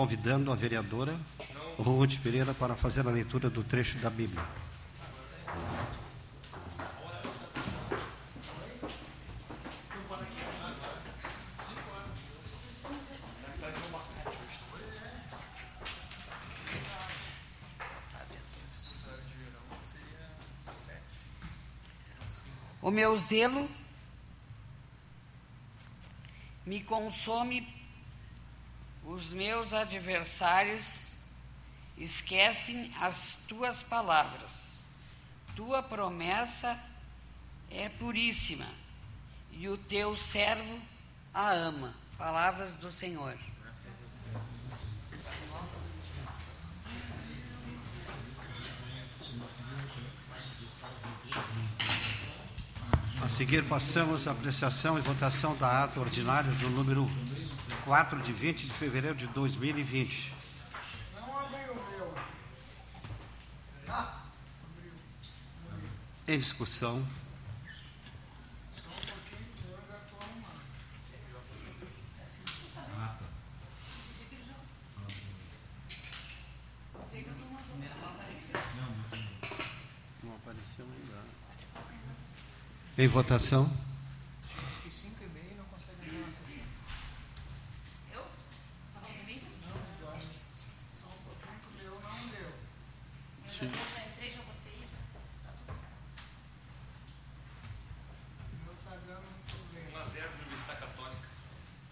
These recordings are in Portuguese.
convidando a vereadora Ruth Pereira para fazer a leitura do trecho da Bíblia. O meu zelo me consome, os meus adversários esquecem as tuas palavras. Tua promessa é puríssima e o teu servo a ama. Palavras do Senhor. A seguir, passamos à apreciação e votação da ata ordinária do número 4 de 20 de fevereiro de 2020. Em discussão. Não apareceu ainda. Em votação. Sim.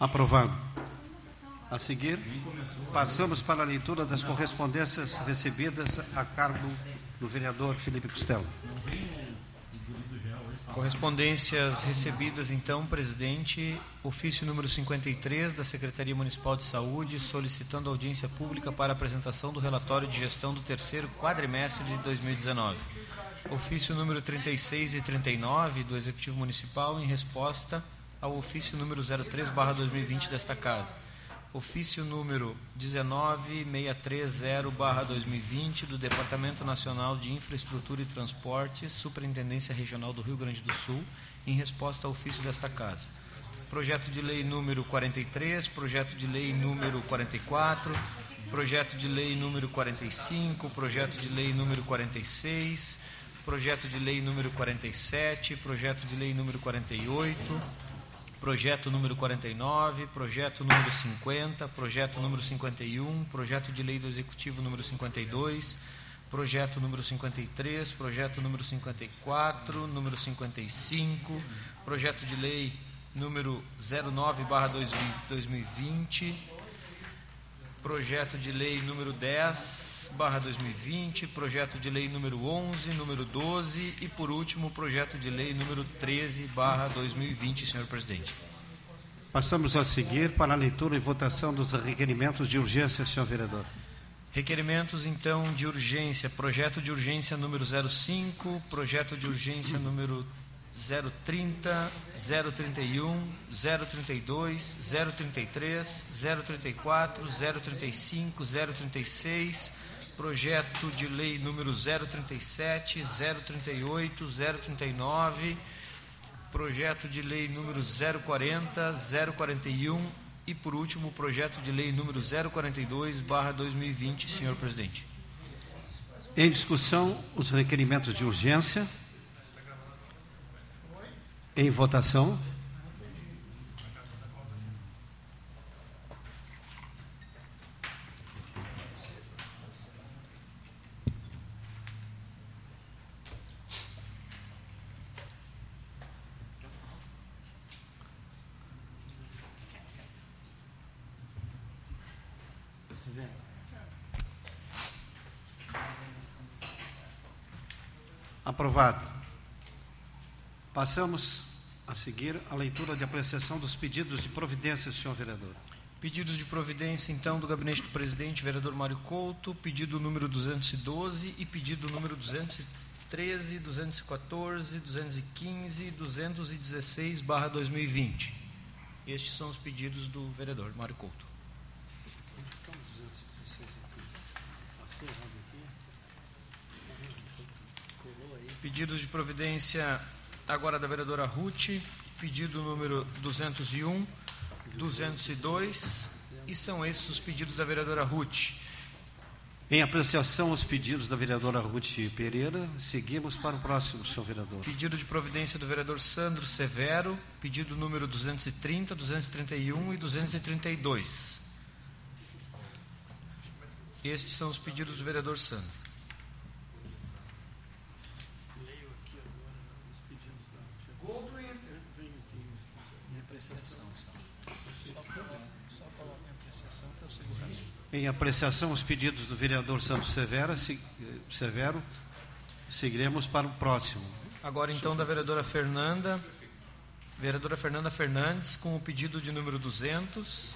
Aprovado. A seguir, passamos para a leitura das correspondências recebidas a cargo do vereador Felipe Costello. Correspondências recebidas, então, presidente, ofício número 53 da Secretaria Municipal de Saúde, solicitando audiência pública para apresentação do relatório de gestão do terceiro quadrimestre de 2019. Ofício número 36 e 39 do Executivo Municipal, em resposta ao ofício número 03-2020 desta Casa. Ofício número 19630-2020 do Departamento Nacional de Infraestrutura e Transportes, Superintendência Regional do Rio Grande do Sul, em resposta ao ofício desta Casa. Projeto de Lei número 43, Projeto de Lei número 44, Projeto de Lei número 45, Projeto de Lei número 46, Projeto de Lei número 47, Projeto de Lei número 48, Projeto número 49, projeto número 50, projeto número 51, projeto de lei do Executivo número 52, projeto número 53, projeto número 54, número 55, projeto de lei número 09/2020, projeto de lei número 10/2020, projeto de lei número 11, número 12 e por último, projeto de lei número 13/2020, senhor presidente. Passamos a seguir para a leitura e votação dos requerimentos de urgência, senhor vereador. Requerimentos, então, de urgência. Projeto de urgência número 05, projeto de urgência número 030, 031, 032, 033, 034, 035, 036, projeto de lei número 037, 038, 039, projeto de lei número 040, 041 e, por último, projeto de lei número 042/2020, senhor presidente. Em discussão, os requerimentos de urgência. Em votação. Aprovado. Passamos a seguir a leitura de apreciação dos pedidos de providência, senhor vereador. Pedidos de providência, então, do gabinete do presidente, vereador Mário Couto, pedido número 212 e pedido número 213, 214, 215, 216, barra 2020. Estes são os pedidos do vereador Mário Couto. Pedidos de providência agora da vereadora Ruth, pedido número 201, 202, E são esses os pedidos da vereadora Ruth. Em apreciação os pedidos da vereadora Ruth Pereira, seguimos para o próximo, senhor vereador. Pedido de providência do vereador Sandro Severo, pedido número 230, 231 e 232. Estes são os pedidos do vereador Sandro. Em apreciação os pedidos do vereador Santos Severo, Severo, seguiremos para o próximo. Agora então da vereadora Fernanda, vereadora Fernanda Fernandes, com o pedido de número 200,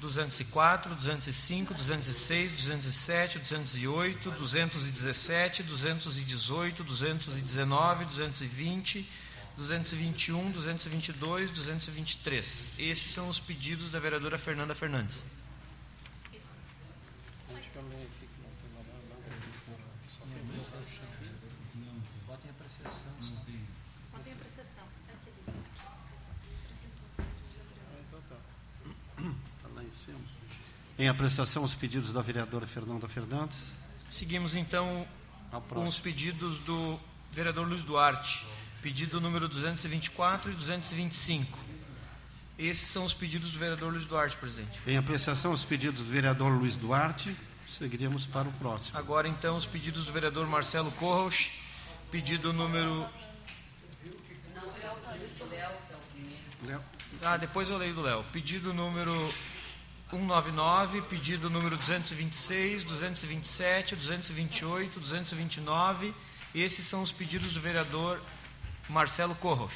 204, 205, 206, 207, 208, 217, 218, 219, 220, 221, 222, 223. Esses são os pedidos da vereadora Fernanda Fernandes. Em apreciação os pedidos da vereadora Fernanda Fernandes. Seguimos então com os pedidos do vereador Luiz Duarte. Pedido número 224 e 225. Esses são os pedidos do vereador Luiz Duarte, presidente. Em apreciação os pedidos do vereador Luiz Duarte, seguiremos para o próximo. Agora então os pedidos do vereador Marcelo Corros. Pedido número. Ah, depois eu leio do Léo. Pedido número 199, pedido número 226, 227, 228, 229. Esses são os pedidos do vereador Marcelo Corros.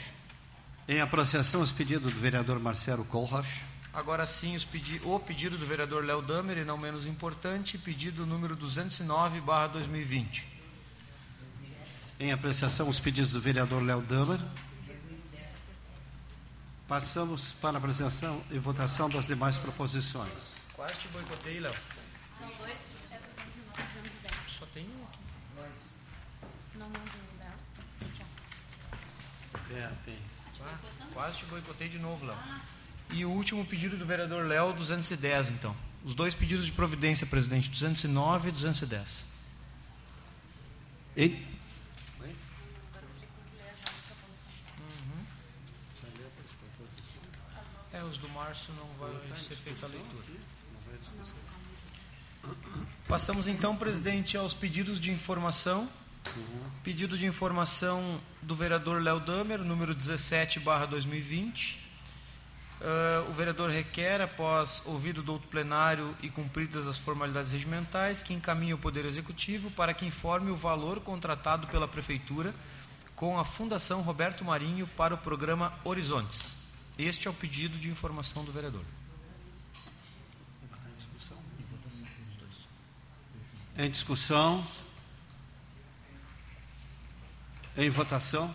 Em apreciação, os pedidos do vereador Marcelo Corros. Agora sim, pedi o pedido do vereador Léo Damer, e não menos importante, pedido número 209, barra 2020. Em apreciação, os pedidos do vereador Léo Damer. Passamos para a apresentação e votação das demais proposições. Quase te boicotei, Léo. São dois, é 209, 210. Só tem um aqui. Não mandou, Léo. Aqui, ó. É, tem. Ah, quase te boicotei de novo, Léo. E o último pedido do vereador Léo, 210, então. Os dois pedidos de providência, presidente, 209 e 210. E É, os do março não vai ser feita a leitura. Passamos então, presidente, aos pedidos de informação. Pedido de informação do vereador Léo Damer, número 17, barra 2020. Uh, o vereador requer, após ouvido do outro plenário e cumpridas as formalidades regimentais, que encaminhe o Poder Executivo para que informe o valor contratado pela Prefeitura com a Fundação Roberto Marinho para o programa Horizontes. Este é o pedido de informação do vereador. Em discussão. Em votação.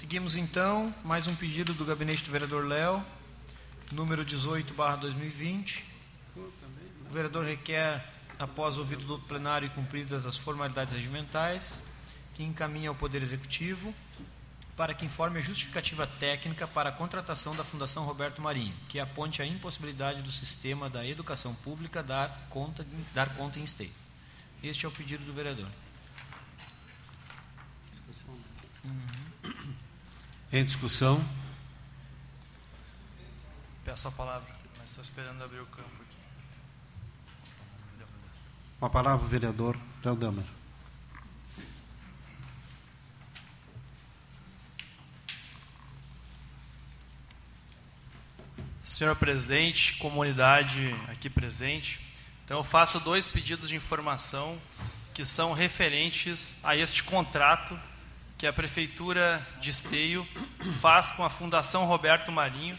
Seguimos então, mais um pedido do gabinete do vereador Léo, número 18, barra 2020. O vereador requer, após ouvido do plenário e cumpridas as formalidades regimentais, que encaminhe ao Poder Executivo para que informe a justificativa técnica para a contratação da Fundação Roberto Marinho, que aponte a impossibilidade do sistema da educação pública dar conta, dar conta em esteio. Este é o pedido do vereador. Em discussão. Peço a palavra, mas estou esperando abrir o campo aqui. Com a palavra o vereador Léo Damer. Senhor presidente, comunidade aqui presente, então eu faço dois pedidos de informação que são referentes a este contrato que a Prefeitura de Esteio faz com a Fundação Roberto Marinho,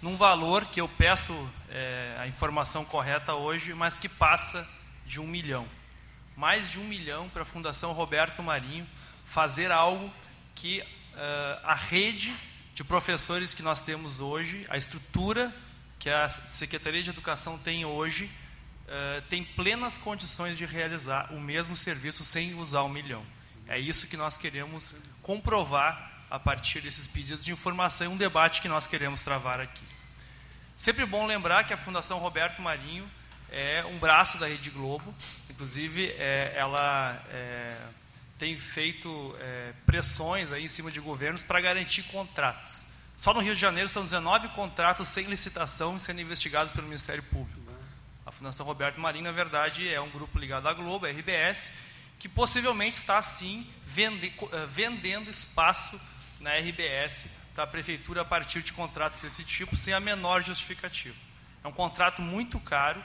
num valor que eu peço é, a informação correta hoje, mas que passa de um milhão. Mais de um milhão para a Fundação Roberto Marinho fazer algo que uh, a rede de professores que nós temos hoje, a estrutura que a Secretaria de Educação tem hoje, uh, tem plenas condições de realizar o mesmo serviço sem usar um milhão. É isso que nós queremos comprovar a partir desses pedidos de informação e um debate que nós queremos travar aqui. Sempre bom lembrar que a Fundação Roberto Marinho é um braço da Rede Globo, inclusive é, ela é, tem feito é, pressões aí em cima de governos para garantir contratos. Só no Rio de Janeiro são 19 contratos sem licitação sendo investigados pelo Ministério Público. A Fundação Roberto Marinho, na verdade, é um grupo ligado à Globo, a RBS, que possivelmente está, sim, vende, eh, vendendo espaço na RBS para a Prefeitura a partir de contratos desse tipo, sem a menor justificativa. É um contrato muito caro.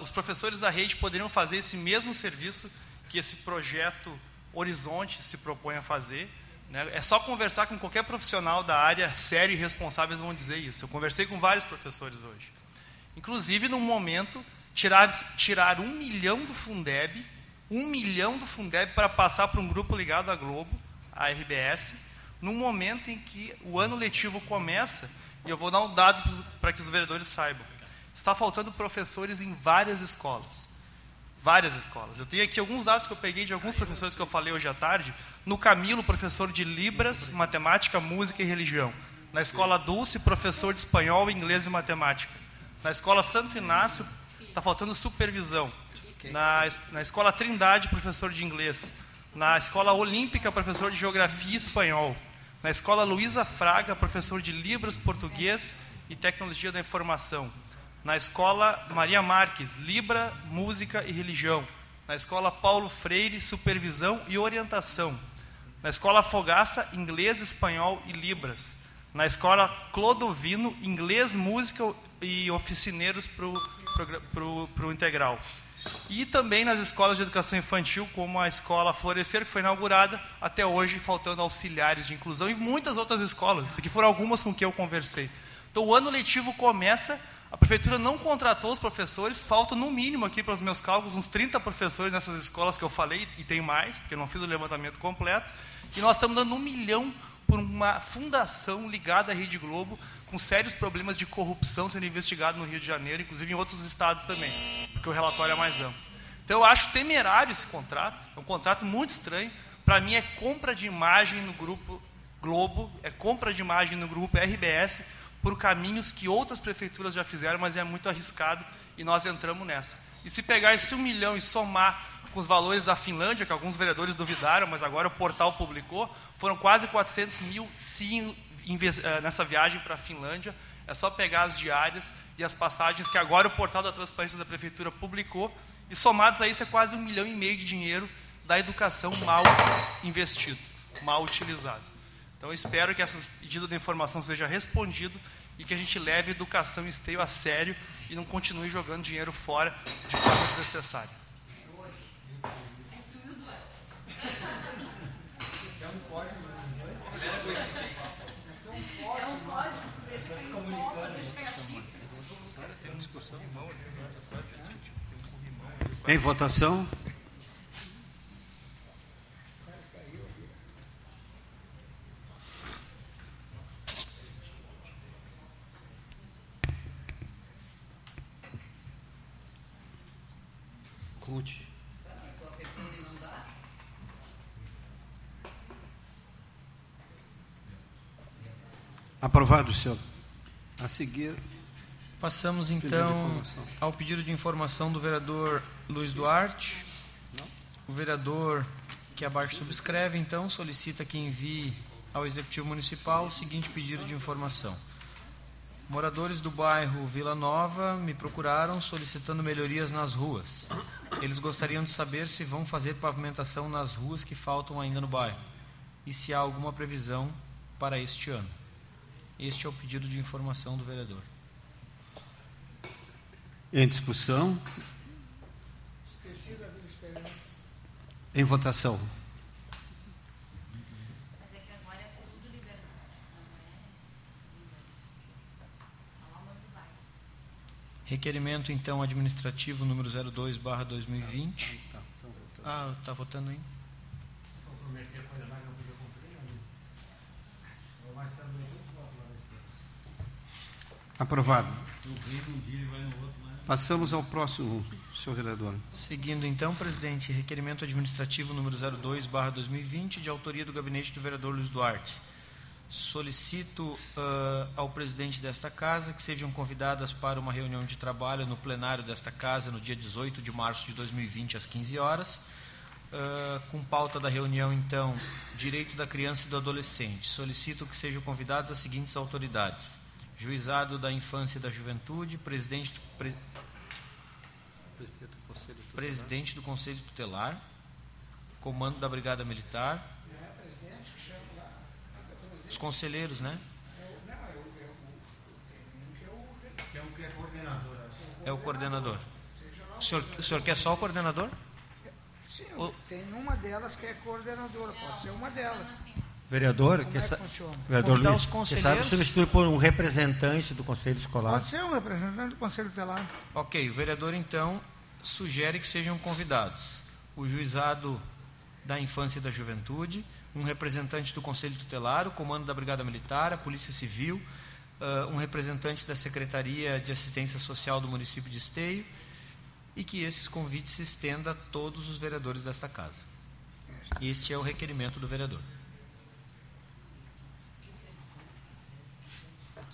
Os professores da rede poderiam fazer esse mesmo serviço que esse projeto Horizonte se propõe a fazer. Né? É só conversar com qualquer profissional da área sério e responsável, vão dizer isso. Eu conversei com vários professores hoje. Inclusive, num momento, tirar, tirar um milhão do Fundeb um milhão do Fundeb para passar para um grupo ligado à Globo, à RBS, num momento em que o ano letivo começa, e eu vou dar um dado para que os vereadores saibam. Está faltando professores em várias escolas. Várias escolas. Eu tenho aqui alguns dados que eu peguei de alguns professores que eu falei hoje à tarde. No Camilo, professor de Libras, Matemática, Música e Religião. Na Escola Dulce, professor de Espanhol, Inglês e Matemática. Na Escola Santo Inácio, está faltando supervisão. Na, na Escola Trindade, professor de inglês. Na Escola Olímpica, professor de geografia e espanhol. Na Escola Luísa Fraga, professor de Libras, português e tecnologia da informação. Na Escola Maria Marques, Libra, música e religião. Na Escola Paulo Freire, supervisão e orientação. Na Escola Fogaça, inglês, espanhol e libras. Na Escola Clodovino, inglês, música e oficineiros para o integral. E também nas escolas de educação infantil, como a escola Florescer, que foi inaugurada, até hoje faltando auxiliares de inclusão, e muitas outras escolas. Isso aqui foram algumas com que eu conversei. Então, o ano letivo começa, a prefeitura não contratou os professores, faltam no mínimo aqui para os meus cálculos uns 30 professores nessas escolas que eu falei, e tem mais, porque eu não fiz o levantamento completo, e nós estamos dando um milhão por uma fundação ligada à Rede Globo, com sérios problemas de corrupção sendo investigado no Rio de Janeiro, inclusive em outros estados também, porque o relatório é mais amplo. Então eu acho temerário esse contrato, é um contrato muito estranho. Para mim é compra de imagem no grupo Globo, é compra de imagem no grupo RBS, por caminhos que outras prefeituras já fizeram, mas é muito arriscado e nós entramos nessa. E se pegar esse um milhão e somar com os valores da Finlândia, que alguns vereadores duvidaram, mas agora o portal publicou, foram quase 400 mil nessa viagem para a Finlândia. É só pegar as diárias e as passagens que agora o portal da transparência da prefeitura publicou. E somados a isso é quase um milhão e meio de dinheiro da educação mal investido, mal utilizado. Então eu espero que esse pedido de informação seja respondido e que a gente leve a educação esteio a sério e não continue jogando dinheiro fora de forma desnecessária. É um código Em votação. Conte. Aprovado, senhor. A seguir. Passamos então ao pedido de informação do vereador Luiz Duarte. O vereador que abaixo subscreve, então, solicita que envie ao Executivo Municipal o seguinte pedido de informação. Moradores do bairro Vila Nova me procuraram solicitando melhorias nas ruas. Eles gostariam de saber se vão fazer pavimentação nas ruas que faltam ainda no bairro e se há alguma previsão para este ano. Este é o pedido de informação do vereador. Em discussão. Em votação. É é é? Requerimento, então, administrativo número 02, barra 2020. Ah, está votando ainda? Aprovado. Passamos ao próximo, senhor vereador. Seguindo, então, presidente, requerimento administrativo número 02, barra 2020, de autoria do gabinete do vereador Luiz Duarte. Solicito ah, ao presidente desta casa que sejam convidadas para uma reunião de trabalho no plenário desta casa no dia 18 de março de 2020, às 15 horas. Ah, com pauta da reunião, então, direito da criança e do adolescente. Solicito que sejam convidadas as seguintes autoridades: Juizado da Infância e da Juventude, presidente, pre- presidente do Conselho Tutelar, comando da Brigada Militar, os conselheiros, né? É o coordenador. O senhor, o senhor quer só o coordenador? Sim, tem uma delas que é coordenadora, pode ser uma delas. Vereador, Como que é que sa- vereador Convidar Luiz, os que sabe substituir por um representante do Conselho Escolar. Pode ser um representante do Conselho Tutelar. Ok, o vereador então sugere que sejam convidados o juizado da infância e da juventude, um representante do Conselho Tutelar, o comando da Brigada Militar, a Polícia Civil, ah, um representante da Secretaria de Assistência Social do município de Esteio e que esses convites se estenda a todos os vereadores desta casa. Este é o requerimento do vereador. Em discussão. Em votação. Os cachorros vão falar de gente. A pauta. Pelo amor de Deus, semana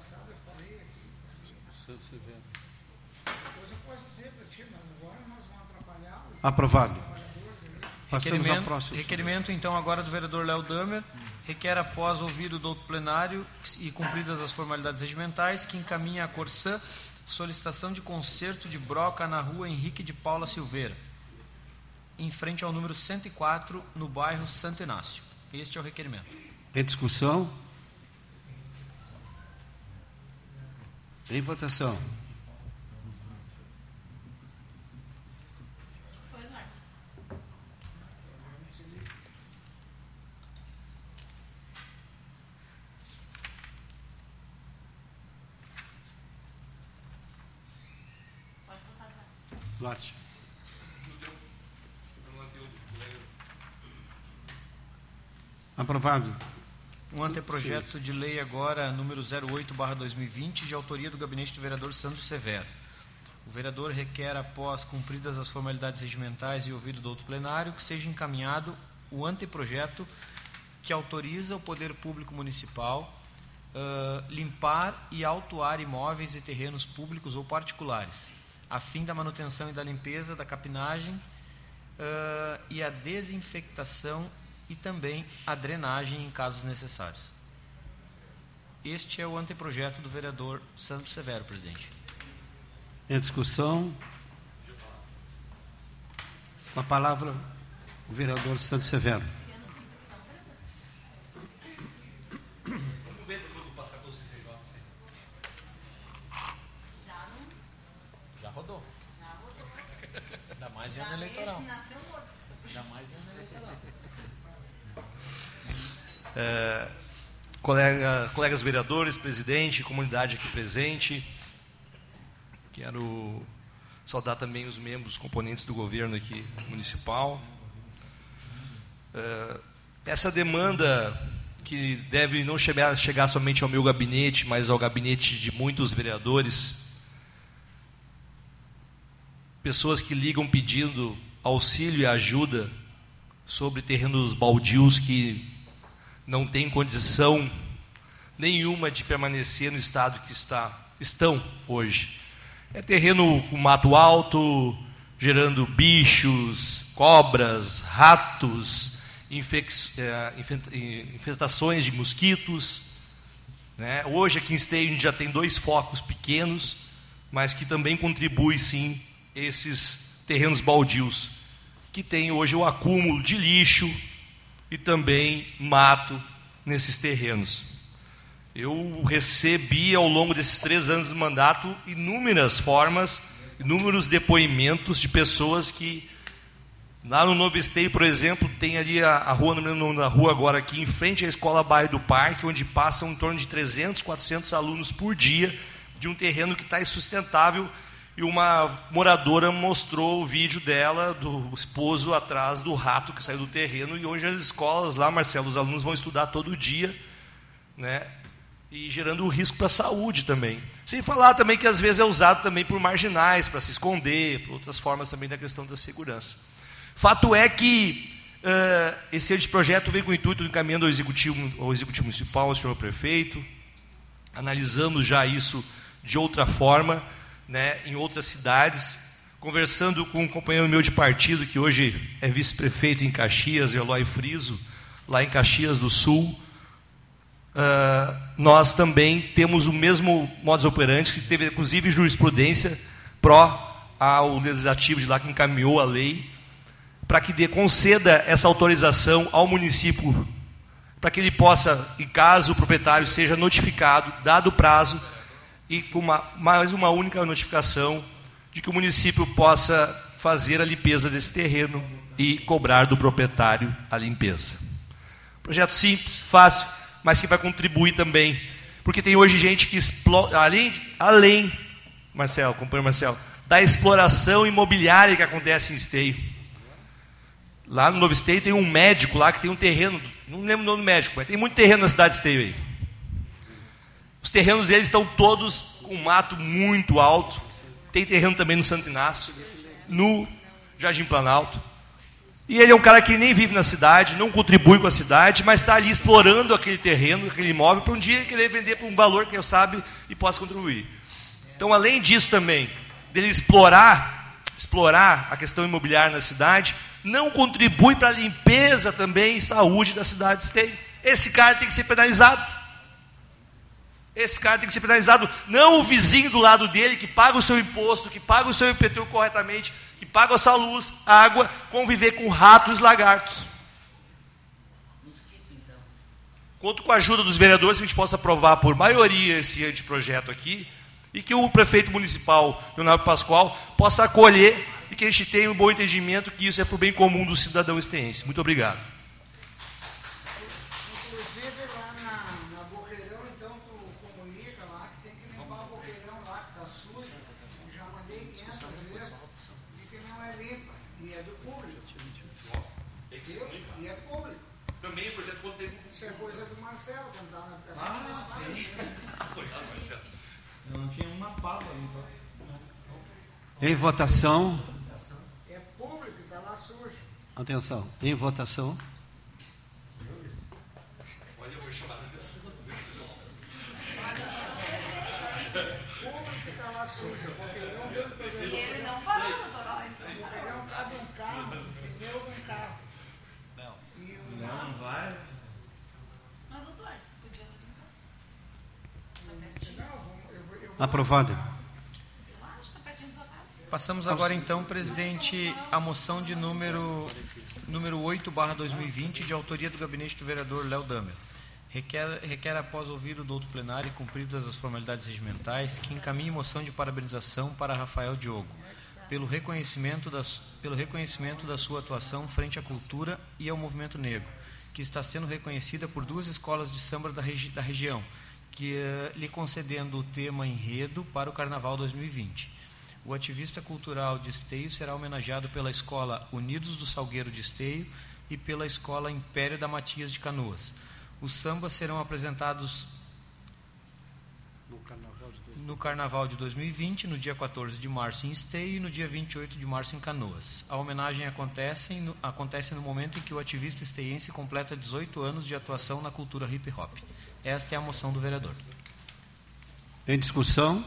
passada eu falei aqui. Depois eu posso dizer para ti, mas agora nós vamos Aprovado. Passamos ao Requerimento, próximo. requerimento, então, agora do vereador Léo Damer, requer, após ouvido do outro plenário e cumpridas as formalidades regimentais, que encaminhe à Corsã solicitação de conserto de broca na rua Henrique de Paula Silveira, em frente ao número 104, no bairro Santo Inácio. Este é o requerimento. Em discussão. Em votação. Aprovado. Um anteprojeto de lei agora, número 08-2020, de autoria do gabinete do vereador Sandro Severo. O vereador requer, após cumpridas as formalidades regimentais e ouvido do outro plenário, que seja encaminhado o anteprojeto que autoriza o Poder Público Municipal ah, limpar e autuar imóveis e terrenos públicos ou particulares, a fim da manutenção e da limpeza, da capinagem ah, e a desinfectação e também a drenagem em casos necessários. Este é o anteprojeto do vereador Santos Severo, presidente. Em discussão. A palavra, o vereador Santos Severo. Já rodou. Ainda mais em ano eleitoral. Nasceu morto. Ainda mais em ano eleitoral. Colega, colegas vereadores, presidente, comunidade aqui presente. Quero saudar também os membros, componentes do governo aqui municipal. Eh, Essa demanda que deve não chegar, chegar somente ao meu gabinete, mas ao gabinete de muitos vereadores. Pessoas que ligam pedindo auxílio e ajuda sobre terrenos baldios que não têm condição nenhuma de permanecer no estado que está, estão hoje. É terreno com mato alto, gerando bichos, cobras, ratos, infec é, infestações de mosquitos. Né? Hoje aqui em Esteio já tem dois focos pequenos, mas que também contribui sim esses terrenos baldios, que tem hoje o acúmulo de lixo e também mato nesses terrenos. Eu recebi ao longo desses três anos de mandato inúmeras formas, inúmeros depoimentos de pessoas que lá no Novo Esteio, por exemplo, tem ali a, a rua, na rua agora aqui em frente à Escola Bairro do Parque, onde passam em torno de 300, 400 alunos por dia de um terreno que está insustentável e uma moradora mostrou o vídeo dela, do esposo atrás do rato que saiu do terreno, e hoje as escolas lá, Marcelo, os alunos vão estudar todo dia, né? E gerando risco para a saúde também. Sem falar também que às vezes é usado também por marginais, para se esconder, por outras formas também da questão da segurança. Fato é que uh, esse projeto vem com o intuito de encaminhando ao executivo, ao executivo municipal, ao senhor prefeito. Analisamos já isso de outra forma, né, em outras cidades, conversando com um companheiro meu de partido, que hoje é vice-prefeito em Caxias, Eloy Friso, lá em Caxias do Sul, uh, nós também temos o mesmo modus operandi, que teve inclusive jurisprudência pró ao legislativo de lá que encaminhou a lei, para que dê, conceda essa autorização ao município, para que ele possa, em caso o proprietário seja notificado, dado o prazo, e com uma, mais uma única notificação de que o município possa fazer a limpeza desse terreno e cobrar do proprietário a limpeza. Projeto simples, fácil, mas que vai contribuir também. Porque tem hoje gente que explora, além, além Marcelo, companheiro Marcelo, da exploração imobiliária que acontece em Esteio. Lá no Novo Esteio tem um médico lá que tem um terreno, não lembro o nome do médico, mas tem muito terreno na cidade de Esteio aí. Os terrenos deles estão todos com mato muito alto. Tem terreno também no Santo Inácio, no Jardim Planalto. E ele é um cara que nem vive na cidade, não contribui com a cidade, mas está ali explorando aquele terreno, aquele imóvel, para um dia querer vender por um valor que eu sabe e possa contribuir. Então, além disso também, dele explorar, explorar a questão imobiliária na cidade, não contribui para a limpeza também e saúde da cidade de Esteio. Esse cara tem que ser penalizado. Esse cara tem que ser penalizado, não o vizinho do lado dele que paga o seu imposto, que paga o seu IPTU corretamente, que paga a sua luz, água, conviver com ratos e lagartos. Conto com a ajuda dos vereadores que a gente possa aprovar por maioria esse projeto aqui e que o prefeito municipal, Leonardo Pascoal, possa acolher e que a gente tenha um bom entendimento que isso é para o bem comum do cidadão esteense. Muito obrigado. Em votação. É público, está lá sujo. Atenção. Em votação. Olha, eu vou chamar a atenção. Público está lá sujo. E ele não parou, doutor Boqueirão cabe um carro, pneu um carro. Não. O não, vai. Mas, doutor, podia limpar. Aprovado. Passamos agora então, presidente, a moção de número, número 8, barra 2020, de autoria do gabinete do vereador Léo Damer. Requer, requer, após ouvir o douto plenário e cumpridas as formalidades regimentais, que encaminhe moção de parabenização para Rafael Diogo, pelo reconhecimento, das, pelo reconhecimento da sua atuação frente à cultura e ao movimento negro, que está sendo reconhecida por duas escolas de samba da, regi, da região, que uh, lhe concedendo o tema enredo para o Carnaval 2020. O ativista cultural de Esteio será homenageado pela Escola Unidos do Salgueiro de Esteio e pela Escola Império da Matias de Canoas. Os sambas serão apresentados No carnaval de no Carnaval de 2020, no dia 14 de março em Esteio e no dia 28 de março em Canoas. A homenagem acontece no, acontece no momento em que o ativista esteiense completa 18 anos de atuação na cultura hip hop. Esta é a moção do vereador. Em discussão.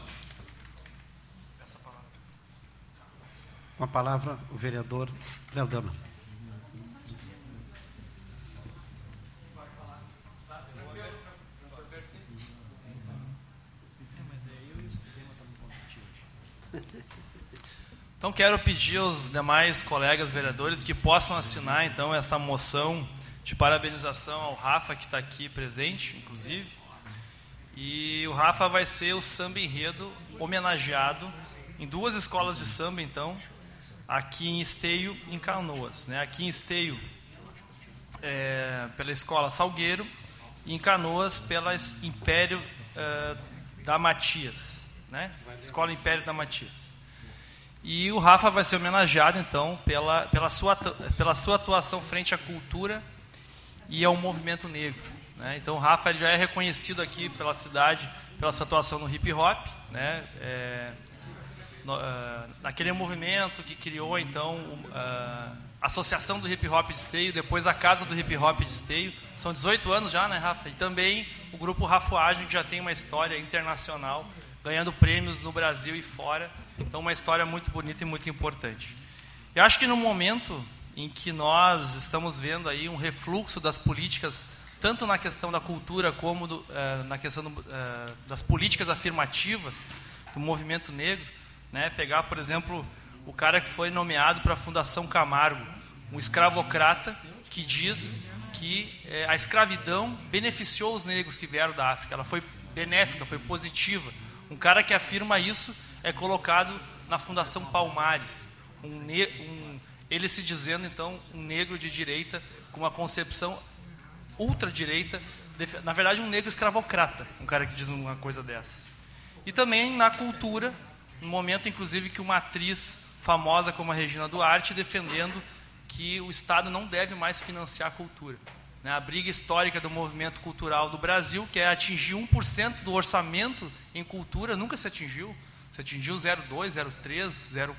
Com a palavra, o vereador Léo Dama. Então quero pedir aos demais colegas vereadores que possam assinar então essa moção de parabenização ao Rafa que está aqui presente, inclusive. E o Rafa vai ser o samba enredo homenageado em duas escolas de samba, então, aqui em Esteio, em Canoas. Né? Aqui em Esteio, é, pela escola Salgueiro, e em Canoas, pela Império é, da Matias. Né? Escola Império da Matias. E o Rafa vai ser homenageado, então, pela, pela, sua, pela sua atuação frente à cultura e ao movimento negro. Né? Então, o Rafa já é reconhecido aqui pela cidade pela sua atuação no hip hop, né? É, uh, naquele movimento que criou, então, uh, a Associação do Hip Hop de Esteio, depois a Casa do Hip Hop de Esteio. São 18 anos já, né, Rafa? E também o grupo Rafuagem, que já tem uma história internacional, ganhando prêmios no Brasil e fora. Então, uma história muito bonita e muito importante. Eu acho que no momento em que nós estamos vendo aí um refluxo das políticas, tanto na questão da cultura como do, eh, na questão do, eh, das políticas afirmativas do movimento negro, né? pegar, por exemplo, o cara que foi nomeado para a Fundação Camargo, um escravocrata que diz que eh, a escravidão beneficiou os negros que vieram da África, ela foi benéfica, foi positiva. Um cara que afirma isso é colocado na Fundação Palmares, um, um, ele se dizendo então um negro de direita com uma concepção ultradireita, na verdade um negro escravocrata, um cara que diz uma coisa dessas. E também na cultura, no momento inclusive que uma atriz famosa como a Regina Duarte defendendo que o Estado não deve mais financiar a cultura. Né? A briga histórica do movimento cultural do Brasil, que é atingir 1% do orçamento em cultura, nunca se atingiu. Se atingiu 0,2, 0,3,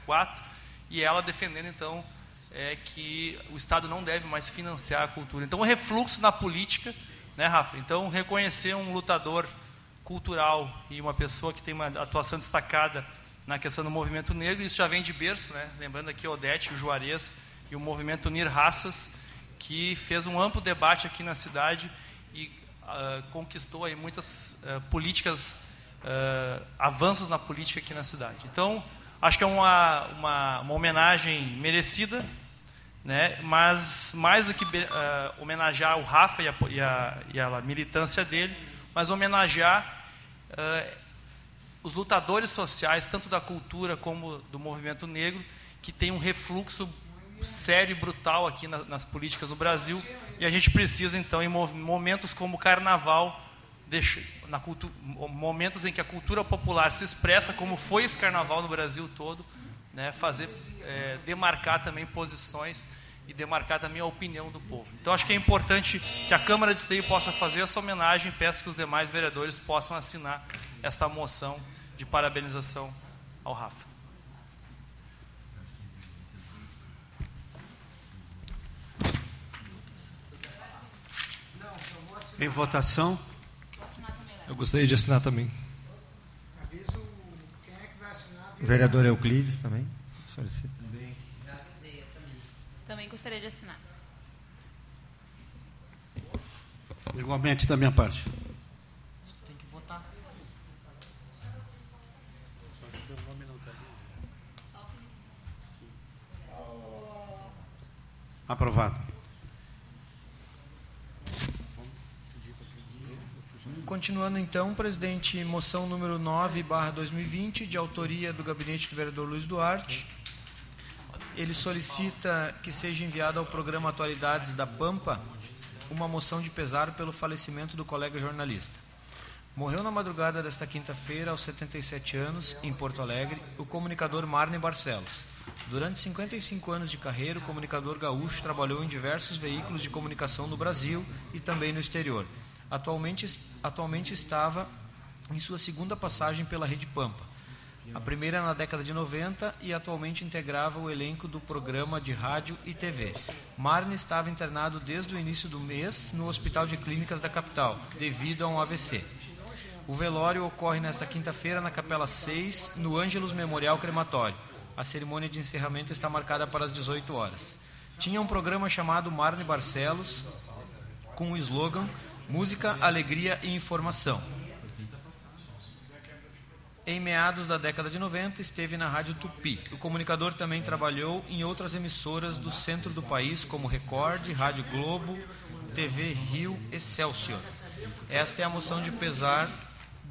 0,4, e ela defendendo então é que o Estado não deve mais financiar a cultura. Então, o refluxo na política, né, Rafa? Então, reconhecer um lutador cultural e uma pessoa que tem uma atuação destacada na questão do movimento negro, isso já vem de berço, né? Lembrando aqui Odete, o Juarez e o movimento Unir Raças, que fez um amplo debate aqui na cidade e uh, conquistou aí muitas uh, políticas uh, avanços na política aqui na cidade. Então, acho que é uma, uma, uma homenagem merecida, né? mas mais do que homenagear o Rafa e a, e, a, e a, militância dele, mas homenagear os lutadores sociais, tanto da cultura como do movimento negro, que tem um refluxo sério e brutal aqui na, nas políticas do Brasil, e a gente precisa, então, em momentos como o Carnaval, na cultura, momentos em que a cultura popular se expressa como foi esse carnaval no Brasil todo, né, fazer é, demarcar também posições e demarcar também a opinião do povo. Então acho que é importante que a Câmara de Esteio possa fazer essa homenagem e peço que os demais vereadores possam assinar esta moção de parabenização ao Rafa. Em votação. Eu gostaria de assinar também. O, é. O vereador Euclides também. Solicita. Também. Também gostaria de assinar. Igualmente da minha parte. Tem que votar. Aprovado. Continuando então, presidente, moção número 9, barra 2020, de autoria do gabinete do vereador Luiz Duarte. Ele solicita que seja enviada ao programa Atualidades da Pampa uma moção de pesar pelo falecimento do colega jornalista. Morreu na madrugada desta quinta-feira, aos 77 anos, em Porto Alegre, o comunicador Marne Barcelos. Durante 55 anos de carreira, o comunicador gaúcho trabalhou em diversos veículos de comunicação no Brasil e também no exterior Atualmente, atualmente estava em sua segunda passagem pela Rede Pampa. A primeira na década de 90 e atualmente integrava o elenco do programa de rádio e TV. Marne estava internado desde o início do mês no Hospital de Clínicas da capital, devido a um AVC. O velório ocorre nesta quinta-feira na Capela 6, no Ângelos Memorial Crematório. A cerimônia de encerramento está marcada para as 18 horas. Tinha um programa chamado Marne Barcelos, com o slogan Música, Alegria e Informação. Em meados da década de 90, esteve na Rádio Tupi. O comunicador também trabalhou em outras emissoras do centro do país, como Record, Rádio Globo, TV Rio Excelsior. Esta é a moção de pesar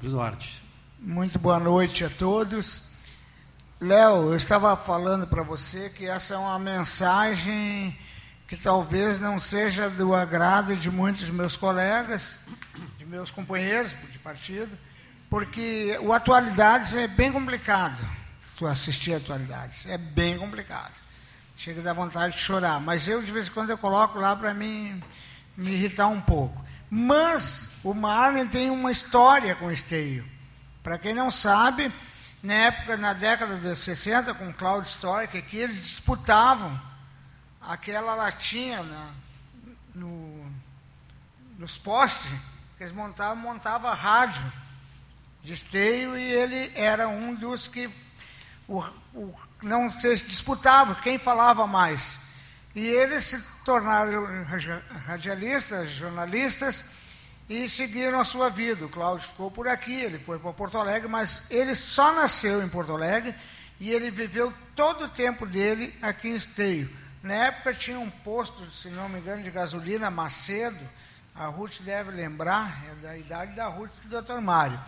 Duarte. Muito boa noite a todos. Léo, eu estava falando para você que essa é uma mensagem que talvez não seja do agrado de muitos meus colegas, de meus companheiros de partido, porque o Atualidades é bem complicado. Tu assistir Atualidades é bem complicado. Chega a dar vontade de chorar, mas eu de vez em quando eu coloco lá para mim me irritar um pouco. Mas o Marlon tem uma história com Esteio. Para quem não sabe, na época, na década de 60, com Cloud Story, que eles disputavam aquela latinha na, no, nos postes, que eles montavam, montava rádio de esteio e ele era um dos que o, o, não se disputava quem falava mais. E eles se tornaram radialistas, jornalistas e seguiram a sua vida. O Cláudio ficou por aqui, ele foi para Porto Alegre, mas ele só nasceu em Porto Alegre e ele viveu todo o tempo dele aqui em Esteio. Na época tinha um posto, se não me engano, de gasolina Macedo, a Ruth deve lembrar, é da idade da Ruth e do Dr. Mário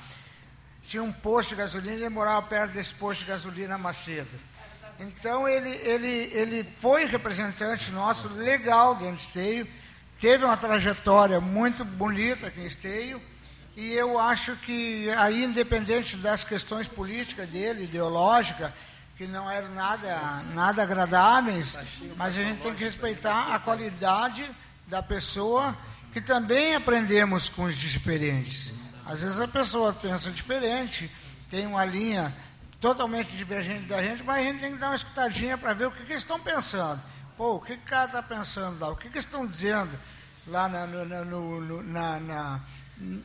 tinha um posto de gasolina e ele morava perto desse posto de gasolina Macedo. Então ele, ele, ele foi representante nosso legal dentro de Esteio, teve uma trajetória muito bonita aqui em Esteio, e eu acho que aí, independente das questões políticas dele, ideológicas, que não eram nada, nada agradáveis, mas a gente tem que respeitar a qualidade da pessoa, que também aprendemos com os diferentes. Às vezes a pessoa pensa diferente, tem uma linha totalmente divergente da gente, mas a gente tem que dar uma escutadinha para ver o que, que eles estão pensando. Pô, o que, que o cara está pensando lá? O que, que eles estão dizendo lá na, no, no, na, na,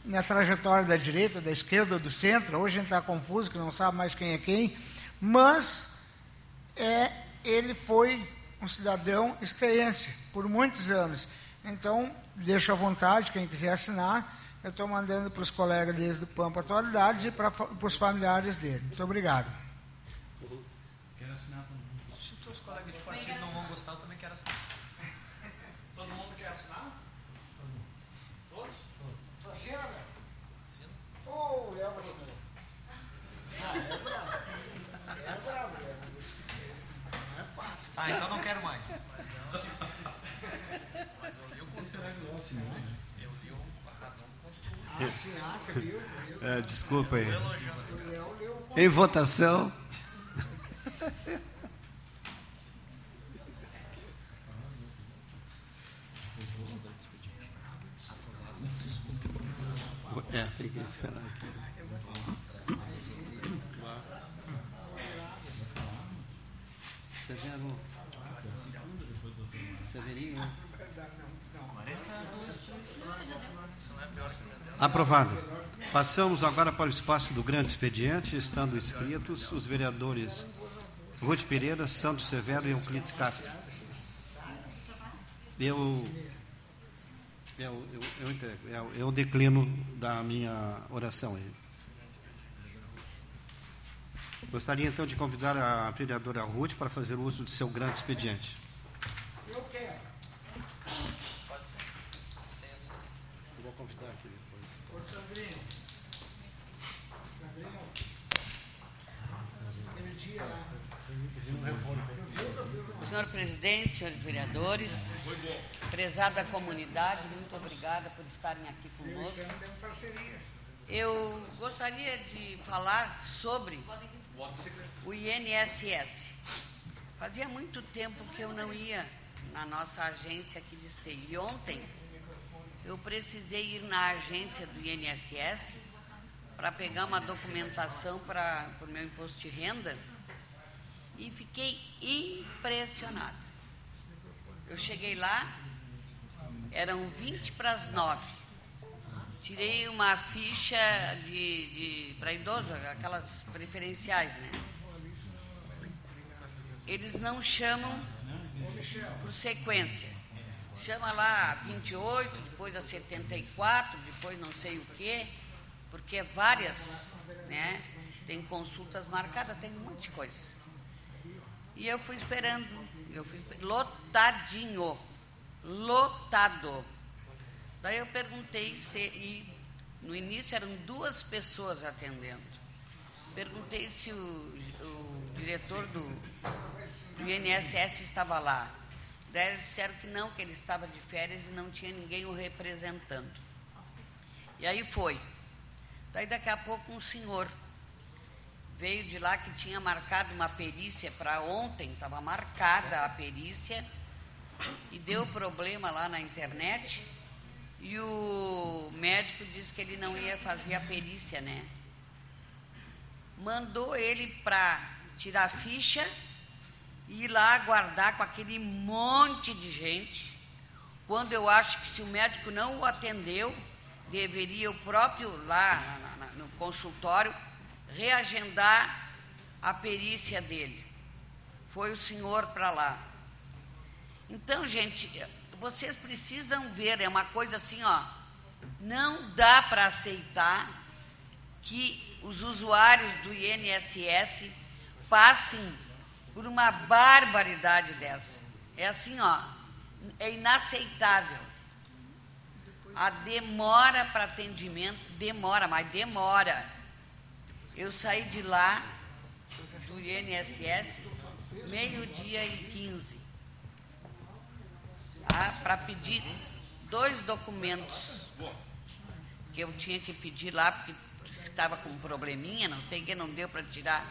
na, trajetória da direita, da esquerda, do centro? Hoje a gente está confuso, que não sabe mais quem é quem. Mas é, ele foi um cidadão esteense por muitos anos. Então, deixo à vontade, quem quiser assinar, eu estou mandando para os colegas deles do Pampa Atualidades e para, os familiares dele. Muito obrigado. Quero assinar também. Se os teus colegas de partido não vão gostar, eu também quero assinar. Todo mundo quer assinar? Todos? Tu assina, velho? Assina. Ô, o Léo assinou. Ah, é bravo. É bravo, Léo. Não é fácil. Ah, então não quero mais. Mas eu li o conselho do assinou, né? É, desculpa aí. Em votação. É, tem que esperar aqui. Severo. Severinho. Aprovado. Passamos agora para o espaço do grande expediente, estando inscritos os vereadores Ruth Pereira, Santos Severo e Euclides Castro. Eu, eu, eu, eu, eu declino da minha oração. Gostaria então de convidar a vereadora Ruth para fazer uso de seu grande expediente. depois. Ô Sandrinho. Sandrinho. Aquele dia lá. Senhor presidente, senhores vereadores, prezada comunidade, muito obrigada por estarem aqui conosco. Eu gostaria de falar sobre o INSS. Fazia muito tempo que eu não ia na nossa agência aqui de Esteio. E ontem eu precisei ir na agência do INSS para pegar uma documentação para o meu imposto de renda e fiquei impressionada. Eu cheguei lá, eram 20 para as 9. Tirei uma ficha de, de para idoso, aquelas preferenciais, né? Eles não chamam por sequência. Chama lá 28, depois a 74, depois não sei o quê, porque é várias, né? Tem consultas marcadas, tem um monte de coisa. E eu fui esperando, eu fui lotadinho, lotado. Daí eu perguntei se, e no início eram duas pessoas atendendo. Perguntei se o, o diretor do, do INSS estava lá. Daí disseram que não, que ele estava de férias e não tinha ninguém o representando. E aí foi. Daí daqui a pouco um senhor veio de lá que tinha marcado uma perícia para ontem, estava marcada a perícia, e deu problema lá na internet, e o médico disse que ele não ia fazer a perícia, né? Mandou ele para tirar ficha ir lá aguardar com aquele monte de gente, quando eu acho que se o médico não o atendeu, deveria o próprio lá no consultório reagendar a perícia dele. Foi o senhor para lá. Então, gente, vocês precisam ver, é uma coisa assim, ó, não dá para aceitar que os usuários do INSS passem por uma barbaridade dessa. É assim, ó, é inaceitável. A demora para atendimento demora, mas demora. Eu saí de lá, do INSS, meio-dia e 15, tá? para pedir dois documentos que eu tinha que pedir lá, porque estava com um probleminha, não sei que, não deu para tirar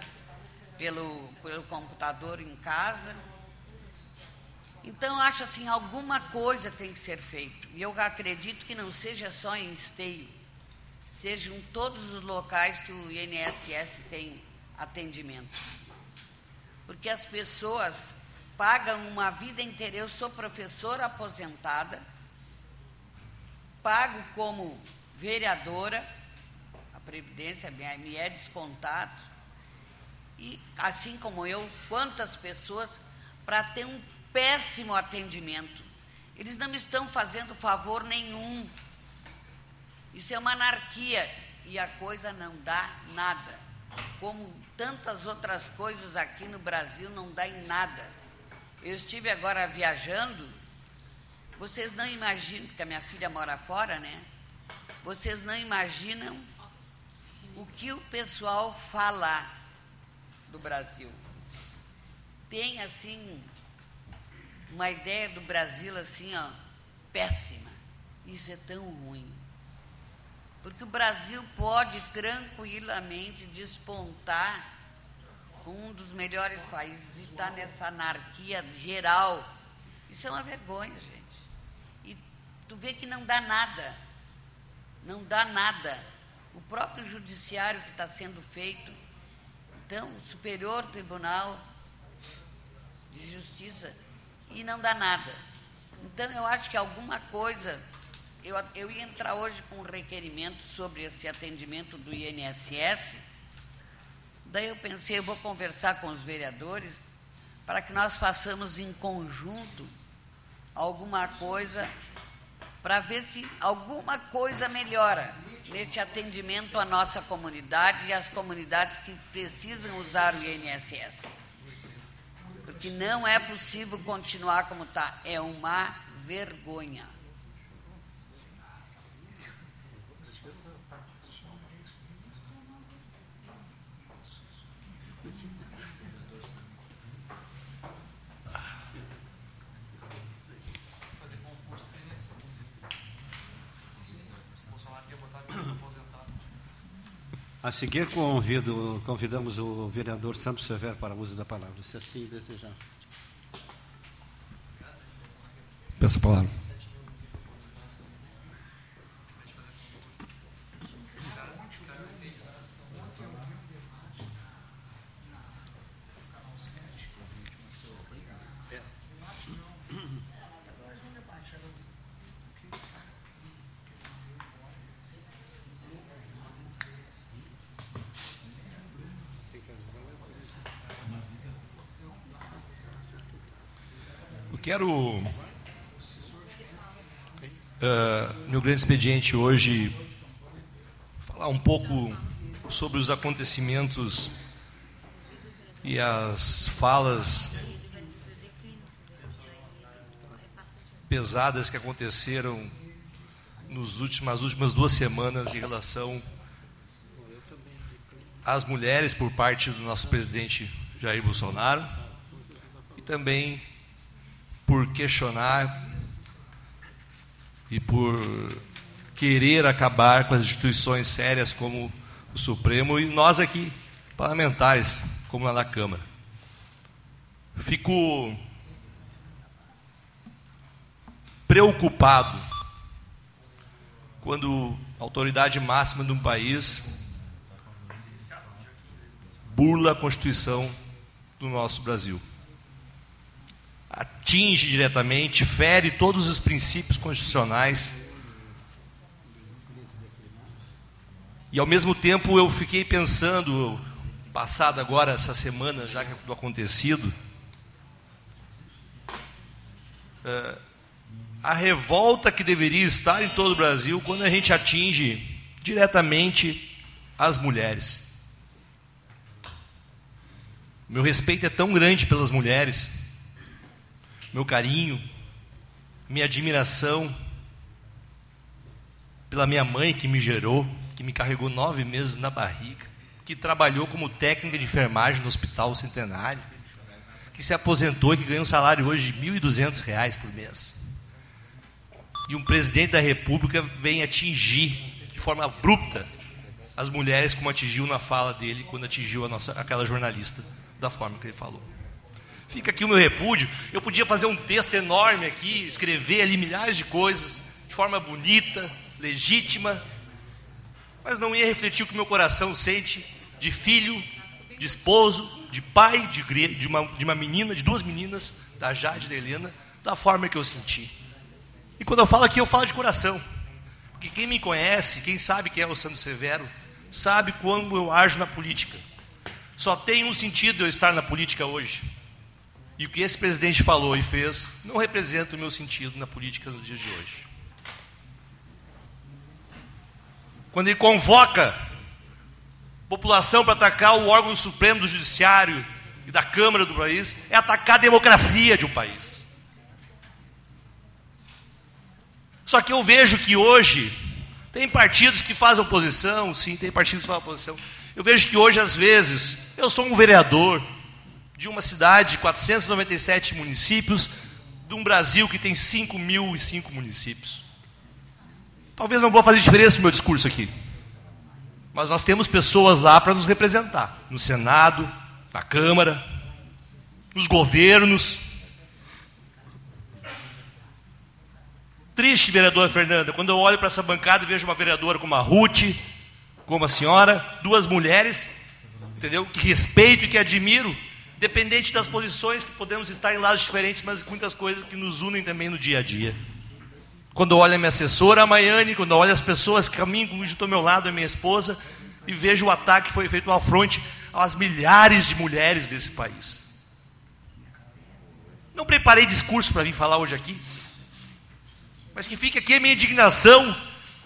pelo, pelo computador em casa. Então, acho assim, alguma coisa tem que ser feito. E eu acredito que não seja só em esteio sejam todos os locais que o INSS tem atendimento. Porque as pessoas pagam uma vida inteira. Eu sou professora aposentada, pago como vereadora, a Previdência me é descontado, e assim como eu, quantas pessoas, para ter um péssimo atendimento. Eles não estão fazendo favor nenhum isso é uma anarquia e a coisa não dá nada. Como tantas outras coisas aqui no Brasil não dá em nada. Eu estive agora viajando, vocês não imaginam, porque a minha filha mora fora, né? Vocês não imaginam o que o pessoal fala do Brasil. Tem assim uma ideia do Brasil assim, ó, péssima. Isso é tão ruim. Porque o Brasil pode tranquilamente despontar um dos melhores países e está nessa anarquia geral. Isso é uma vergonha, gente. E tu vê que não dá nada. Não dá nada. O próprio judiciário que está sendo feito, então, Superior Tribunal de Justiça, e não dá nada. Então, eu acho que alguma coisa eu, eu ia entrar hoje com um requerimento sobre esse atendimento do INSS. Daí eu pensei, eu vou conversar com os vereadores para que nós façamos em conjunto alguma coisa para ver se alguma coisa melhora neste atendimento à nossa comunidade e às comunidades que precisam usar o INSS. Porque não é possível continuar como está. É uma vergonha. A seguir, convido, convidamos o vereador Santos Severo para o uso da palavra, se assim desejar. Peço a palavra. Quero, uh, meu grande expediente hoje, falar um pouco sobre os acontecimentos e as falas pesadas que aconteceram nos nas últimas duas semanas em relação às mulheres por parte do nosso presidente Jair Bolsonaro e também por questionar e por querer acabar com as instituições sérias como o Supremo e nós aqui, parlamentares, como lá na Câmara. Fico preocupado quando a autoridade máxima de um país burla a Constituição do nosso Brasil atinge diretamente, fere todos os princípios constitucionais. E ao mesmo tempo eu fiquei pensando, passada agora essa semana, já que do acontecido, uh, a revolta que deveria estar em todo o Brasil quando a gente atinge diretamente as mulheres. Meu respeito é tão grande pelas mulheres meu carinho, minha admiração pela minha mãe que me gerou, que me carregou nove meses na barriga, que trabalhou como técnica de enfermagem no Hospital Centenário, que se aposentou e que ganha um salário hoje de R$ 1.200 por mês. E um presidente da República vem atingir de forma abrupta as mulheres, como atingiu na fala dele quando atingiu a nossa, aquela jornalista, da forma que ele falou. Fica aqui o meu repúdio. Eu podia fazer um texto enorme aqui, escrever ali milhares de coisas, de forma bonita, legítima, mas não ia refletir o que meu coração sente de filho, de esposo, de pai, de, de, uma, de uma menina, de duas meninas, da Jade e da Helena, da forma que eu senti. E quando eu falo aqui, eu falo de coração. Porque quem me conhece, quem sabe quem é o Santo Severo, sabe como eu ajo na política. Só tem um sentido eu estar na política hoje e o que esse presidente falou e fez não representa o meu sentido na política nos dias de hoje. Quando ele convoca a população para atacar o órgão supremo do judiciário e da Câmara do país, é atacar a democracia de um país. Só que eu vejo que hoje tem partidos que fazem oposição, sim, tem partidos que fazem oposição. Eu vejo que hoje, às vezes, eu sou um vereador, de uma cidade de 497 municípios, de um Brasil que tem 5.005 municípios. Talvez não vou fazer diferença no meu discurso aqui, mas nós temos pessoas lá para nos representar no Senado, na Câmara, nos governos. Triste, vereadora Fernanda, quando eu olho para essa bancada e vejo uma vereadora como a Ruth, como a senhora, duas mulheres, entendeu? Que respeito e que admiro, Independente das posições que podemos estar em lados diferentes, mas muitas coisas que nos unem também no dia a dia. Quando eu olho a minha assessora, a Maiane, quando eu olho as pessoas que caminham comigo ao meu lado, a minha esposa, e vejo o ataque que foi feito ao fronte às milhares de mulheres desse país. Não preparei discurso para vir falar hoje aqui, mas que fique aqui a minha indignação,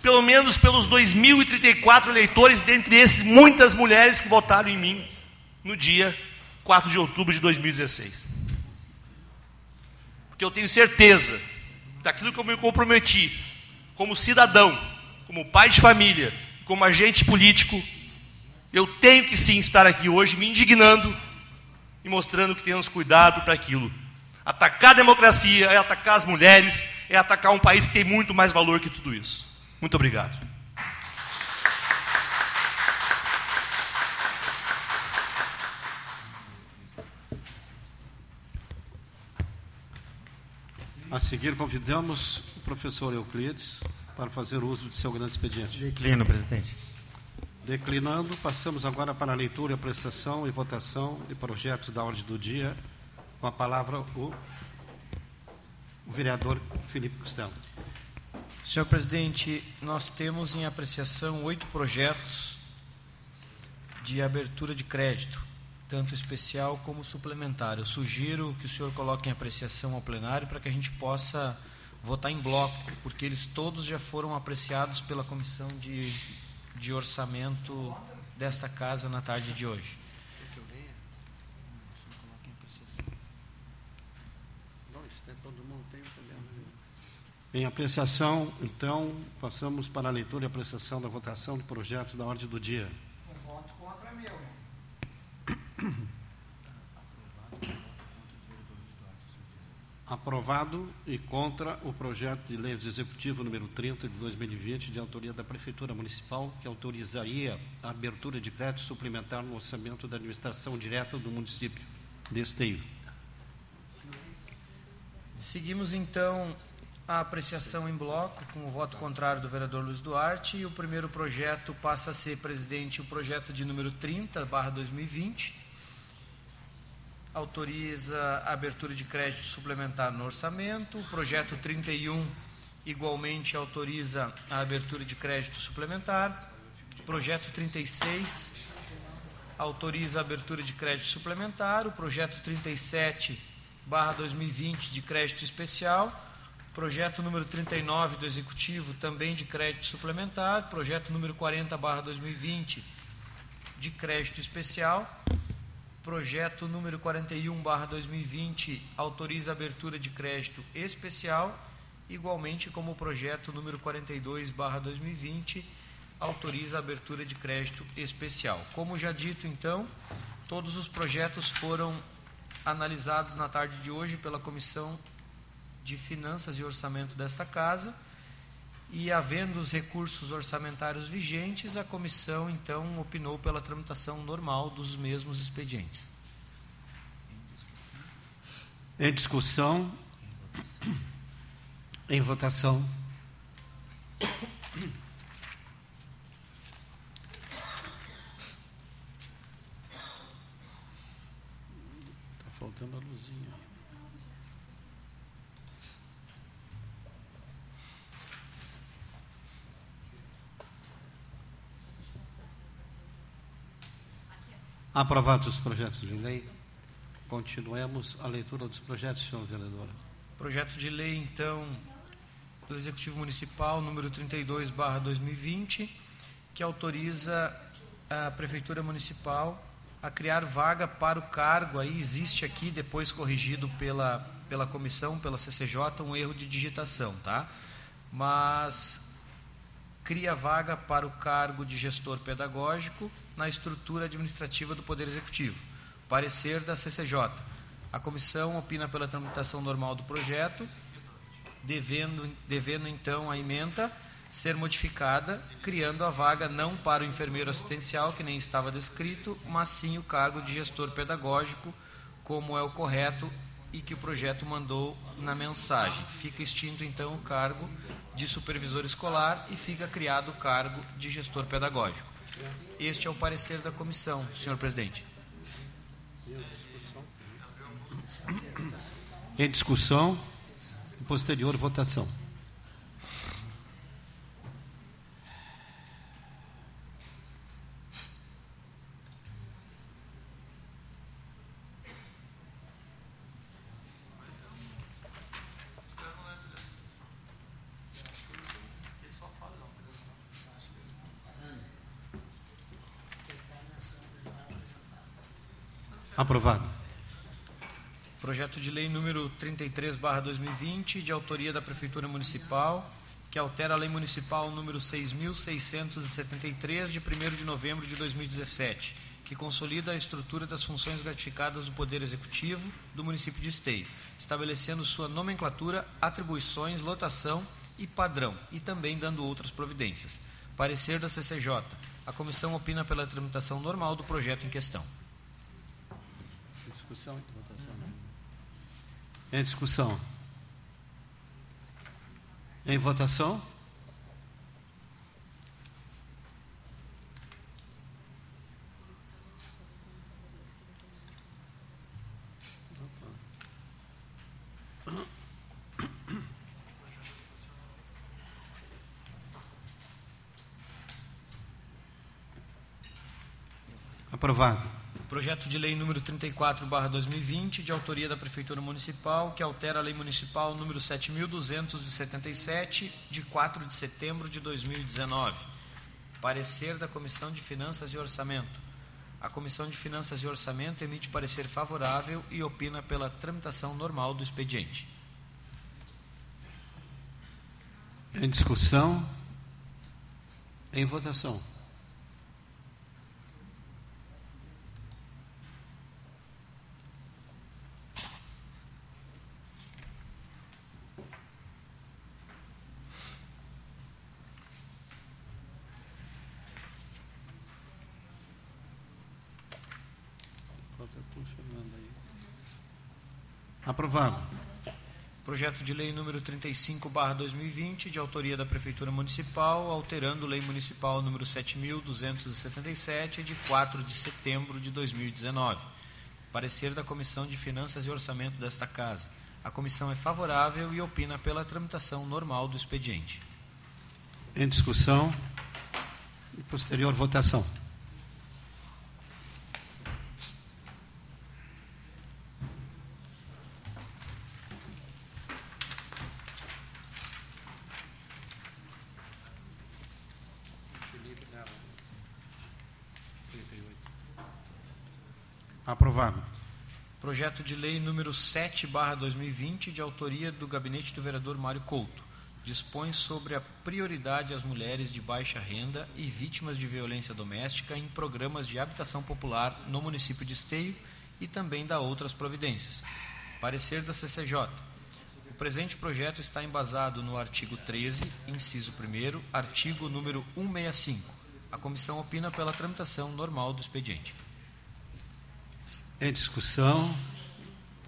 pelo menos pelos 2.034 eleitores, dentre esses muitas mulheres que votaram em mim no dia 4 de outubro de 2016. Porque eu tenho certeza daquilo que eu me comprometi, como cidadão, como pai de família, como agente político, eu tenho que sim estar aqui hoje me indignando e mostrando que temos cuidado para aquilo. Atacar a democracia é atacar as mulheres, é atacar um país que tem muito mais valor que tudo isso. Muito obrigado. A seguir, convidamos o professor Euclides para fazer uso de seu grande expediente. Declino, presidente. Declinando, passamos agora para a leitura, apreciação e votação de projetos da ordem do dia. Com a palavra, o, o vereador Felipe Costello. Senhor presidente, nós temos em apreciação oito projetos de abertura de crédito, tanto especial como suplementar. Eu sugiro que o senhor coloque em apreciação ao plenário para que a gente possa votar em bloco, porque eles todos já foram apreciados pela comissão de, de orçamento desta casa na tarde de hoje. Em apreciação, então, passamos para a leitura e apreciação da votação de projetos da ordem do dia. Um voto contra meu. Aprovado e contra o projeto de lei Executivo número 30 de 2020, de autoria da Prefeitura Municipal, que autorizaria a abertura de crédito suplementar no orçamento da administração direta do município de Esteio. Seguimos então a apreciação em bloco com o voto contrário do vereador Luiz Duarte e o primeiro projeto passa a ser, presidente, o projeto de número 30, barra 2020, autoriza a abertura de crédito suplementar no orçamento. O projeto 31 igualmente autoriza a abertura de crédito suplementar. O projeto 36 autoriza a abertura de crédito suplementar. O projeto 37 barra 2020 de crédito especial. Projeto número 39 do Executivo, também de crédito suplementar. Projeto número 40 barra 2020 de crédito especial. Projeto número 41, barra 2020, autoriza abertura de crédito especial, igualmente como o projeto número 42, barra 2020, autoriza abertura de crédito especial. Como já dito, então, todos os projetos foram analisados na tarde de hoje pela Comissão de Finanças e Orçamento desta Casa e, havendo os recursos orçamentários vigentes, a comissão então opinou pela tramitação normal dos mesmos expedientes. Em discussão, em votação. Está faltando a luzinha. Aprovados os projetos de lei, continuemos a leitura dos projetos, senhor vereador. Projeto de lei, então, do Executivo Municipal, número 32, barra 2020, que autoriza a Prefeitura Municipal a criar vaga para o cargo, aí existe aqui, depois corrigido pela, pela comissão, pela CCJ, um erro de digitação, tá? Mas cria vaga para o cargo de gestor pedagógico na estrutura administrativa do Poder Executivo. Parecer da CCJ. A comissão opina pela tramitação normal do projeto, devendo, devendo então a emenda ser modificada, criando a vaga não para o enfermeiro assistencial, que nem estava descrito, mas sim o cargo de gestor pedagógico, como é o correto e que o projeto mandou na mensagem. Fica extinto então o cargo de supervisor escolar e fica criado o cargo de gestor pedagógico. Este é o parecer da comissão, senhor presidente. Em discussão, posterior votação. Aprovado. Projeto de lei número 33, barra 2020, de autoria da Prefeitura Municipal, que altera a lei municipal número 6.673, de 1 de novembro de 2017, que consolida a estrutura das funções gratificadas do Poder Executivo do município de Esteio, estabelecendo sua nomenclatura, atribuições, lotação e padrão, e também dando outras providências. Parecer da CCJ. A comissão opina pela tramitação normal do projeto em questão. Discussão votação, né? Em discussão. Em votação. Aprovado. Projeto de lei número 34/2020, de autoria da Prefeitura Municipal, que altera a Lei Municipal número 7277, de 4 de setembro de 2019. Parecer da Comissão de Finanças e Orçamento. A Comissão de Finanças e Orçamento emite parecer favorável e opina pela tramitação normal do expediente. Em discussão. Em votação. Aprovado. Projeto de lei número 35/2020, de autoria da Prefeitura Municipal, alterando Lei Municipal número 7277, de 4 de setembro de 2019. Parecer da Comissão de Finanças e Orçamento desta Casa. A comissão é favorável e opina pela tramitação normal do expediente. Em discussão e posterior votação. Aprovado. Projeto de lei número 7/2020, de autoria do gabinete do vereador Mário Couto, dispõe sobre a prioridade às mulheres de baixa renda e vítimas de violência doméstica em programas de habitação popular no município de Esteio e também dá outras providências. Parecer da CCJ. O presente projeto está embasado no artigo 13, inciso 1 artigo número 165. A comissão opina pela tramitação normal do expediente. Em discussão.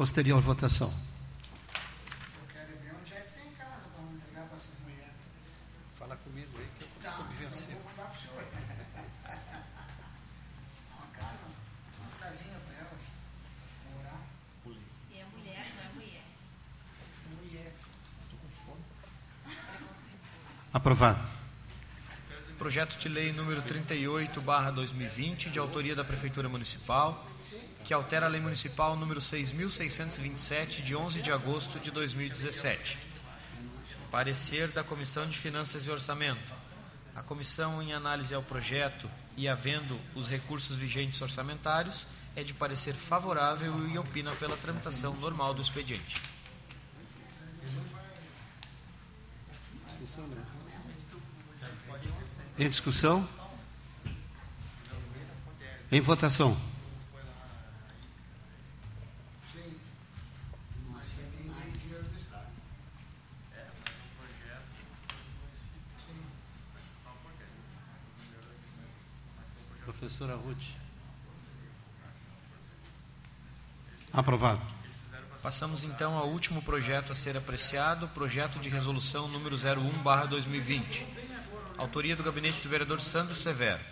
Posterior votação. Eu quero ver onde é que tem casa para não entregar para essas mulheres. Fala comigo aí que eu Tá, então vou mandar para o senhor. Uma casa, umas casinhas para elas morar. E é mulher, não é mulher. Mulher. Aprovado. Projeto de lei número 38/2020, de autoria da Prefeitura Municipal, que altera a Lei Municipal número 6627 de 11 de agosto de 2017. Parecer da Comissão de Finanças e Orçamento. A comissão em análise ao projeto e havendo os recursos vigentes orçamentários é de parecer favorável e opina pela tramitação normal do expediente. Em discussão. Em votação. Professora Ruth. Aprovado. Passamos então ao último projeto a ser apreciado, projeto de resolução número 01/2020. Autoria do gabinete do vereador Sandro Severo.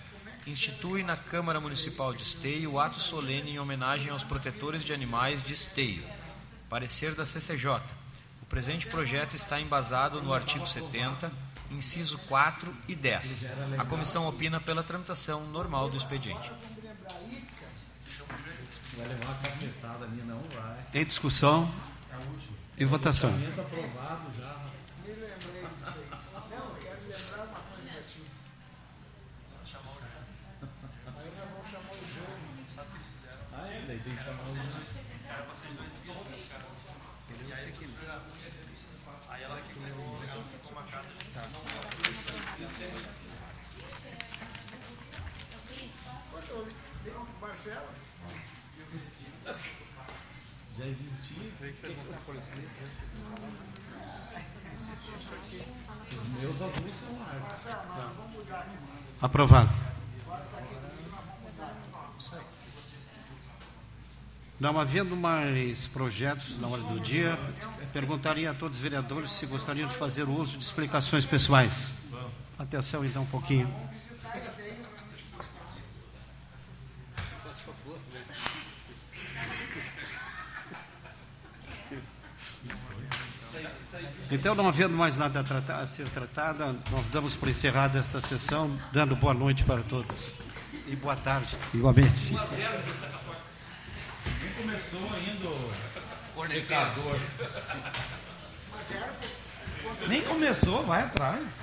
Institui na Câmara Municipal de Esteio o ato solene em homenagem aos protetores de animais de Esteio. Parecer da CCJ. O presente projeto está embasado no artigo 70, inciso 4 e 10. A comissão opina pela tramitação normal do expediente. Vai levar uma cacetada ali, não vai. Em discussão e votação. Está aprovado já. Me lembrei disso aí. Não, eu quero lembrar uma coisa para ti. Aí nós vamos chamar o jogo. Ah, é, daí tem que chamar o Quando eu dei um Marcelo, Já existia. Os meus azuis são mudar aqui. Aprovado. Não havendo mais projetos na hora do dia, perguntaria a todos os vereadores se gostariam de fazer uso de explicações pessoais. Atenção então um pouquinho. Então, não havendo mais nada a, tratar- a ser tratada, nós damos por encerrada esta sessão, dando boa noite para todos. E boa tarde, igualmente. Nem começou ainda o secador. Nem começou, vai atrás.